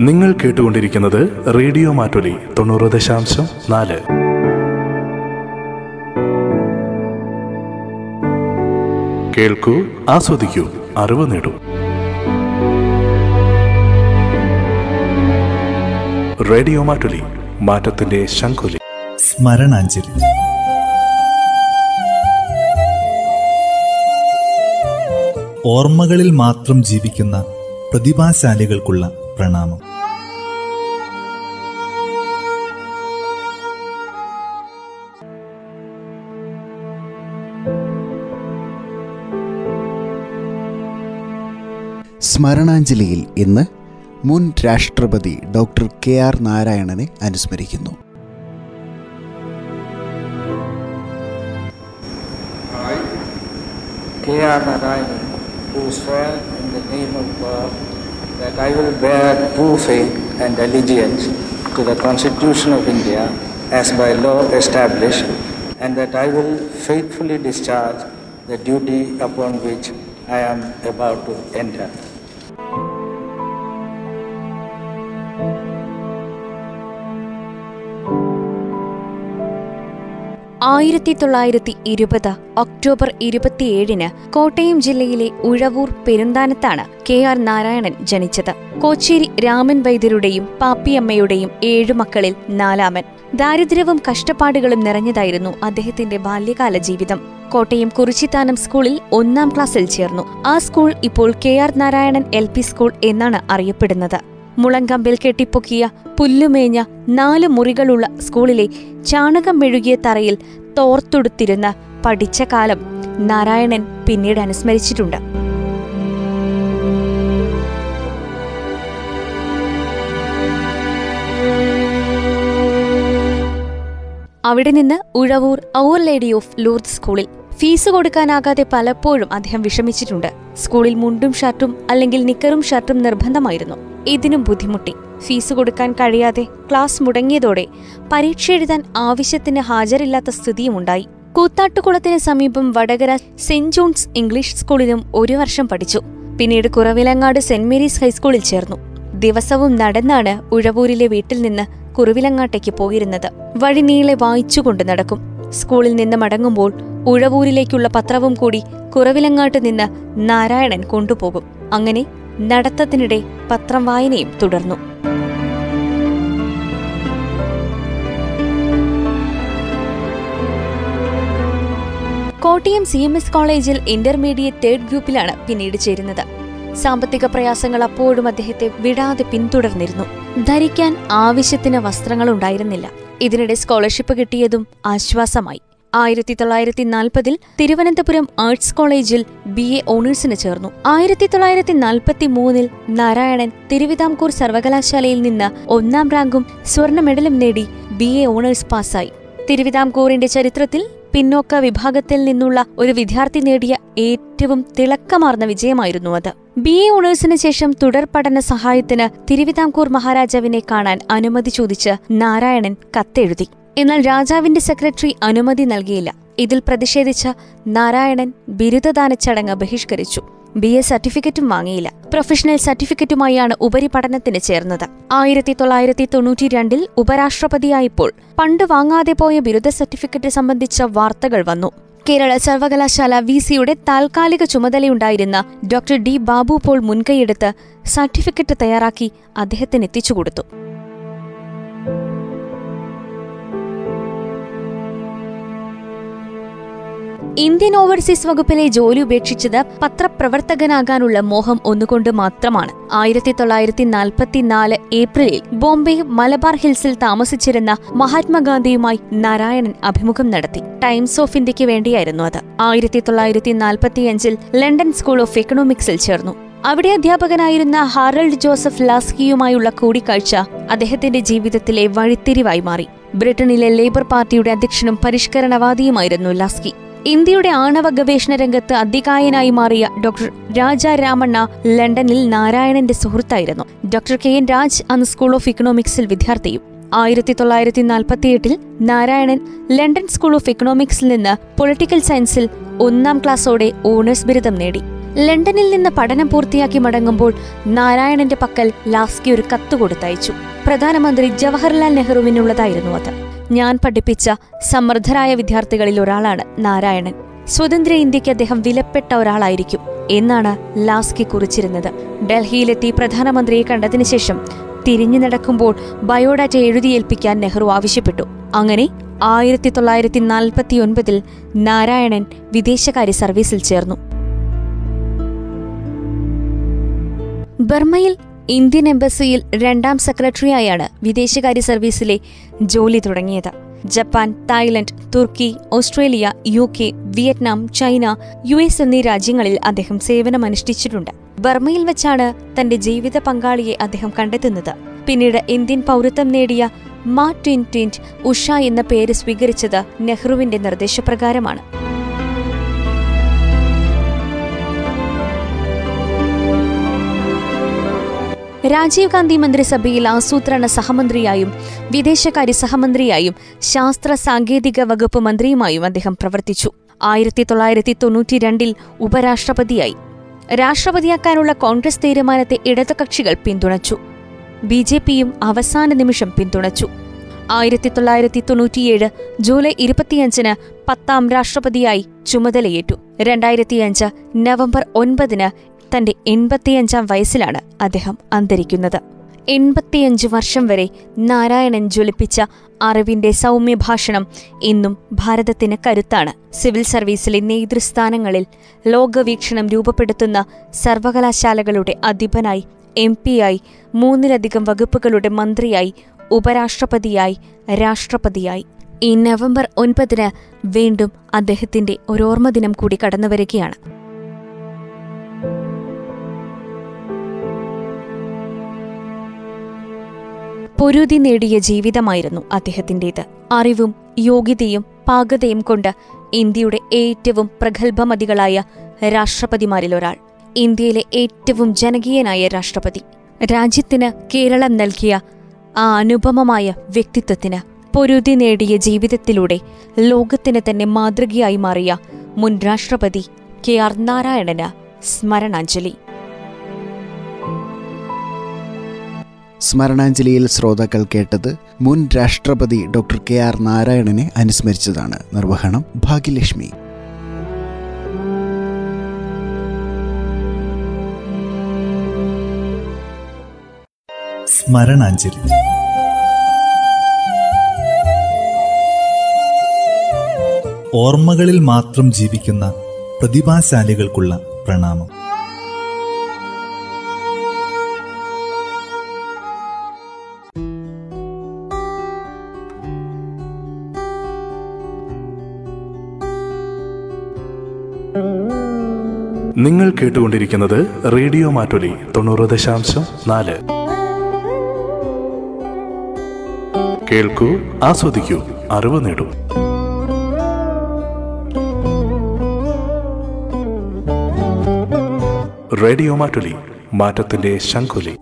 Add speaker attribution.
Speaker 1: നിങ്ങൾ കേട്ടുകൊണ്ടിരിക്കുന്നത് റേഡിയോ മാറ്റൊലി തൊണ്ണൂറ് ദശാംശം നാല്. കേൾക്കൂ ആസ്വദിക്കൂ അറിവ് നേടൂ. റേഡിയോ മാറ്റൊലി മാറ്റത്തിന്റെ ശംഖുലി.
Speaker 2: സ്മരണാഞ്ജലി. ഓർമ്മകളിൽ മാത്രം ജീവിക്കുന്ന പ്രതിഭാശാലികൾക്കുള്ള പ്രണാമം.
Speaker 3: സ്മരണാഞ്ജലിയിൽ ഇന്ന് മുൻ രാഷ്ട്രപതി ഡോക്ടർ കെ ആർ നാരായണനെ അനുസ്മരിക്കുന്നു.
Speaker 4: K R Narayanan in the name of God that I will bear true faith and allegiance to the Constitution of India as by law established, and that I will faithfully discharge the duty upon which I am about to enter.
Speaker 5: ആയിരത്തി തൊള്ളായിരത്തി ഇരുപത് October ഇരുപത്തിയേഴിന് കോട്ടയം ജില്ലയിലെ Uzhavoor പെരുന്താനത്താണ് K R Narayanan ജനിച്ചത്. കോച്ചേരി രാമൻ വൈദ്യരുടെയും പാപ്പിയമ്മയുടെയും ഏഴു മക്കളിൽ നാലാമൻ. ദാരിദ്ര്യവും കഷ്ടപ്പാടുകളും നിറഞ്ഞതായിരുന്നു അദ്ദേഹത്തിന്റെ ബാല്യകാല ജീവിതം. കോട്ടയം കുറിച്ചിത്താനം സ്കൂളിൽ ഒന്നാം ക്ലാസ്സിൽ ചേർന്നു. ആ സ്കൂൾ ഇപ്പോൾ K R Narayanan L school എന്നാണ് അറിയപ്പെടുന്നത്. മുളങ്കമ്പിൽ കെട്ടിപ്പൊക്കിയ പുല്ലുമേഞ്ഞ നാല് മുറികളുള്ള സ്കൂളിലെ ചാണകം മെഴുകിയ തറയിൽ തോർത്തൊടുത്തിരുന്ന പഠിച്ച കാലം നാരായണൻ പിന്നീട് അനുസ്മരിച്ചിട്ടുണ്ട്. അവിടെ നിന്ന് Uzhavoor our lady of Lourdes സ്കൂളിൽ ഫീസ് കൊടുക്കാനാകാതെ പലപ്പോഴും അദ്ദേഹം വിഷമിച്ചിട്ടുണ്ട്. സ്കൂളിൽ മുണ്ടും ഷർട്ടും അല്ലെങ്കിൽ നിക്കറും ഷർട്ടും നിർബന്ധമായിരുന്നു. ഇതിനും ബുദ്ധിമുട്ടി. ഫീസ് കൊടുക്കാൻ കഴിയാതെ ക്ലാസ് മുടങ്ങിയതോടെ പരീക്ഷ എഴുതാൻ ആവശ്യത്തിന് ഹാജരില്ലാത്ത സ്ഥിതിയുമുണ്ടായി. കൂത്താട്ടുകുളത്തിന് സമീപം വടകര സെന്റ് ജോൺസ് ഇംഗ്ലീഷ് സ്കൂളിലും ഒരു വർഷം പഠിച്ചു. പിന്നീട് കുറവിലങ്ങാട് സെന്റ് മേരീസ് ഹൈസ്കൂളിൽ ചേർന്നു. ദിവസവും നടന്നാണ് ഉഴവൂരിലെ വീട്ടിൽ നിന്ന് കുറവിലങ്ങാട്ടേക്ക് പോയിരുന്നത്. വഴി നീളെ വായിച്ചുകൊണ്ട് നടക്കും. സ്കൂളിൽ നിന്ന് മടങ്ങുമ്പോൾ ഉഴവൂരിലേക്കുള്ള പത്രവും കൂടി കുറവിലങ്ങാട്ട് നിന്ന് നാരായണൻ കൊണ്ടുപോകും. അങ്ങനെ നടത്തത്തിനിടെ പത്രം വായനയും തുടർന്നു. കോട്ടയം സി എം എസ് കോളേജിൽ ഇന്റർമീഡിയറ്റ് തേർഡ് ഗ്രൂപ്പിലാണ് പിന്നീട് ചേരുന്നത്. സാമ്പത്തിക പ്രയാസങ്ങൾ അപ്പോഴും അദ്ദേഹത്തെ വിടാതെ പിന്തുടർന്നിരുന്നു. ധരിക്കാൻ ആവശ്യത്തിന് വസ്ത്രങ്ങൾ ഉണ്ടായിരുന്നില്ല. ഇതിനിടെ സ്കോളർഷിപ്പ് കിട്ടിയതും ആശ്വാസമായി. ആയിരത്തി തൊള്ളായിരത്തി നാൽപ്പതിൽ തിരുവനന്തപുരം ആർട്സ് കോളേജിൽ ബി എ ഓണേഴ്സിന് ചേർന്നു. ആയിരത്തി തൊള്ളായിരത്തി നാൽപ്പത്തി മൂന്നിൽ നാരായണൻ തിരുവിതാംകൂർ സർവകലാശാലയിൽ നിന്ന് ഒന്നാം റാങ്കും സ്വർണ മെഡലും നേടി ബി എ ഓണേഴ്സ് പാസായി തിരുവിതാംകൂറിന്റെ ചരിത്രത്തിൽ പിന്നോക്ക വിഭാഗത്തിൽ നിന്നുള്ള ഒരു വിദ്യാർത്ഥി നേടിയ ഏറ്റവും തിളക്കമാർന്ന വിജയമായിരുന്നു അത്. ബി എ ഓണേഴ്സിന് ശേഷം തുടർ പഠന സഹായത്തിന് തിരുവിതാംകൂർ മഹാരാജാവിനെ കാണാൻ അനുമതി ചോദിച്ച് നാരായണൻ കത്തെഴുതി. എന്നാൽ രാജാവിന്റെ സെക്രട്ടറി അനുമതി നൽകിയില്ല. ഇതിൽ പ്രതിഷേധിച്ച നാരായണൻ ബിരുദദാന ചടങ്ങ് ബഹിഷ്കരിച്ചു. ബി എ സർട്ടിഫിക്കറ്റും വാങ്ങിയില്ല. പ്രൊഫഷണൽ സർട്ടിഫിക്കറ്റുമായാണ് ഉപരിപഠനത്തിന് ചേർന്നത്. ആയിരത്തി തൊള്ളായിരത്തി തൊണ്ണൂറ്റി രണ്ടിൽ ഉപരാഷ്ട്രപതിയായപ്പോൾ പണ്ട് വാങ്ങാതെ പോയ ബിരുദ സർട്ടിഫിക്കറ്റ് സംബന്ധിച്ച വാർത്തകൾ വന്നു. കേരള സർവകലാശാല വി സിയുടെ താൽക്കാലിക ചുമതലയുണ്ടായിരുന്ന ഡോക്ടർ ഡി ബാബു പോൾ മുൻകൈയെടുത്ത് സർട്ടിഫിക്കറ്റ് തയ്യാറാക്കി അദ്ദേഹത്തിന് എത്തിച്ചുകൊടുത്തു. ഇന്ത്യൻ ഓവർസീസ് വകുപ്പിലെ ജോലി ഉപേക്ഷിച്ചത് പത്രപ്രവർത്തകനാകാനുള്ള മോഹം ഒന്നുകൊണ്ട് മാത്രമാണ്. ആയിരത്തി തൊള്ളായിരത്തി നാൽപ്പത്തിനാല് ഏപ്രിലിൽ ബോംബെ മലബാർ ഹിൽസിൽ താമസിച്ചിരുന്ന മഹാത്മാഗാന്ധിയുമായി നാരായണൻ അഭിമുഖം നടത്തി. ടൈംസ് ഓഫ് ഇന്ത്യയ്ക്ക് വേണ്ടിയായിരുന്നു അത്. ആയിരത്തി തൊള്ളായിരത്തി നാൽപ്പത്തിയഞ്ചിൽ ലണ്ടൻ സ്കൂൾ ഓഫ് എക്കണോമിക്സിൽ ചേർന്നു. അവിടെ അധ്യാപകനായിരുന്ന ഹാറൾഡ് ജോസഫ് ലാസ്കിയുമായുള്ള കൂടിക്കാഴ്ച അദ്ദേഹത്തിന്റെ ജീവിതത്തിലെ വഴിത്തിരിവായി മാറി. ബ്രിട്ടനിലെ ലേബർ പാർട്ടിയുടെ അധ്യക്ഷനും പരിഷ്കരണവാദിയുമായിരുന്നു ലാസ്കി. ഇന്ത്യയുടെ ആണവ ഗവേഷണ രംഗത്ത് അധികായനായി മാറിയ ഡോക്ടർ രാജ രാമണ്ണ ലണ്ടനിൽ നാരായണന്റെ സുഹൃത്തായിരുന്നു. ഡോക്ടർ കെ എൻ രാജ് അന്ന് സ്കൂൾ ഓഫ് ഇക്കണോമിക്സിൽ വിദ്യാർത്ഥിയും. ആയിരത്തി തൊള്ളായിരത്തി നാൽപ്പത്തിയെട്ടിൽ നാരായണൻ ലണ്ടൻ സ്കൂൾ ഓഫ് ഇക്കണോമിക്സിൽ നിന്ന് പൊളിറ്റിക്കൽ സയൻസിൽ ഒന്നാം ക്ലാസ്സോടെ ഓണേഴ്സ് ബിരുദം നേടി. ലണ്ടനിൽ നിന്ന് പഠനം പൂർത്തിയാക്കി മടങ്ങുമ്പോൾ നാരായണന്റെ പക്കൽ ലാസ്കി ഒരു കത്ത് കൊടുത്തയച്ചു. പ്രധാനമന്ത്രി ജവഹർലാൽ നെഹ്റുവിനുള്ളതായിരുന്നു അത്. ഞാൻ പഠിപ്പിച്ച സമർത്ഥരായ വിദ്യാർത്ഥികളിൽ ഒരാളാണ് നാരായണൻ. സ്വതന്ത്ര ഇന്ത്യയ്ക്ക് അദ്ദേഹം വിലപ്പെട്ട ഒരാളായിരിക്കും എന്നാണ് ലാസ്കി കുറിച്ചിരുന്നത്. ഡൽഹിയിലെത്തി പ്രധാനമന്ത്രിയെ കണ്ടതിനു ശേഷം തിരിഞ്ഞു നടക്കുമ്പോൾ ബയോഡാറ്റ എഴുതിയേൽപ്പിക്കാൻ നെഹ്റു ആവശ്യപ്പെട്ടു. അങ്ങനെ ആയിരത്തി തൊള്ളായിരത്തി നാൽപ്പത്തിയൊൻപതിൽ നാരായണൻ വിദേശകാര്യ സർവീസിൽ ചേർന്നു. ബർമയിൽ ഇന്ത്യൻ എംബസിയിൽ രണ്ടാം സെക്രട്ടറിയായാണ് വിദേശകാര്യ സർവീസിലെ ജോലി തുടങ്ങിയത്. Japan Thailand Turkey Australia U K Vietnam China U S എന്നീ രാജ്യങ്ങളിൽ അദ്ദേഹം സേവനമനുഷ്ഠിച്ചിട്ടുണ്ട്. ബർമയിൽ വെച്ചാണ് തന്റെ ജീവിത പങ്കാളിയെ അദ്ദേഹം കണ്ടെത്തുന്നത്. പിന്നീട് ഇന്ത്യൻ പൗരത്വം നേടിയ മാ ട്വിൻ ട്വിന്റ് ഉഷ എന്ന പേര് സ്വീകരിച്ചത് നെഹ്റുവിന്റെ നിർദ്ദേശപ്രകാരമാണ്. രാജീവ് ഗാന്ധി മന്ത്രിസഭയിൽ ആസൂത്രണ സഹമന്ത്രിയായും വിദേശകാര്യ സഹമന്ത്രിയായും ശാസ്ത്ര സാങ്കേതിക വകുപ്പ് മന്ത്രിയുമായും അദ്ദേഹം പ്രവർത്തിച്ചു. ആയിരത്തി തൊള്ളായിരത്തി തൊണ്ണൂറ്റി രണ്ടിൽ ഉപരാഷ്ട്രപതിയായി. രാഷ്ട്രപതിയാക്കാനുള്ള കോൺഗ്രസ് തീരുമാനത്തെ ഇടതുകക്ഷികൾ പിന്തുണച്ചു. ബി ജെ പിയും അവസാന നിമിഷം പിന്തുണച്ചു. ആയിരത്തി തൊള്ളായിരത്തി തൊണ്ണൂറ്റിയേഴ് ജൂലൈ ഇരുപത്തിയഞ്ചിന് പത്താം രാഷ്ട്രപതിയായി ചുമതലയേറ്റു. രണ്ടായിരത്തിയഞ്ച് നവംബർ ഒൻപതിന് തന്റെ എൺപത്തിയഞ്ചാം വയസ്സിലാണ് അദ്ദേഹം അന്തരിക്കുന്നത്. എൺപത്തിയഞ്ച് വർഷം വരെ നാരായണൻ ജ്വലിപ്പിച്ച അറിവിന്റെ സൗമ്യഭാഷണം ഇന്നും ഭാരതത്തിന് കരുത്താണ്. സിവിൽ സർവീസിലെ നേതൃസ്ഥാനങ്ങളിൽ ലോകവീക്ഷണം രൂപപ്പെടുത്തുന്ന സർവകലാശാലകളുടെ അധിപനായി എം പിയായി മൂന്നിലധികം വകുപ്പുകളുടെ മന്ത്രിയായി ഉപരാഷ്ട്രപതിയായി രാഷ്ട്രപതിയായി. ഈ നവംബർ ഒൻപതിന് വീണ്ടും അദ്ദേഹത്തിന്റെ ഒരോർമ്മ ദിനം കൂടി കടന്നുവരികയാണ്. പൊരുതി നേടിയ ജീവിതമായിരുന്നു അദ്ദേഹത്തിന്റേത്. അറിവും യോഗ്യതയും പാകതയും കൊണ്ട് ഇന്ത്യയുടെ ഏറ്റവും പ്രഗത്ഭമതികളായ രാഷ്ട്രപതിമാരിലൊരാൾ. ഇന്ത്യയിലെ ഏറ്റവും ജനകീയനായ രാഷ്ട്രപതി. രാജ്യത്തിന് കേരളം നൽകിയ ആ അനുപമമായ വ്യക്തിത്വത്തിന് പൊരുതി നേടിയ ജീവിതത്തിലൂടെ ലോകത്തിന് തന്നെ മാതൃകയായി മാറിയ മുൻ രാഷ്ട്രപതി കെ ആർ നാരായണന് സ്മരണാഞ്ജലി.
Speaker 3: സ്മരണാഞ്ജലിയിൽ ശ്രോതാക്കൾ കേട്ടത് മുൻ രാഷ്ട്രപതി ഡോക്ടർ കെ ആർ നാരായണനെ അനുസ്മരിച്ചതാണ്. നിർവഹണം ഭാഗ്യലക്ഷ്മി.
Speaker 2: സ്മരണാഞ്ജലി. ഓർമ്മകളിൽ മാത്രം ജീവിക്കുന്ന പ്രതിഭാശാലികൾക്കുള്ള പ്രണാമം.
Speaker 1: നിങ്ങൾ കേട്ടുകൊണ്ടിരിക്കുന്നത് റേഡിയോ മാറ്റൊലി തൊണ്ണൂറ് ദശാംശം നാല്. കേൾക്കൂ ആസ്വദിക്കൂ അറിവ് നേടൂ. റേഡിയോ മാറ്റൊലി മാറ്റത്തിന്റെ ശംഖുലി.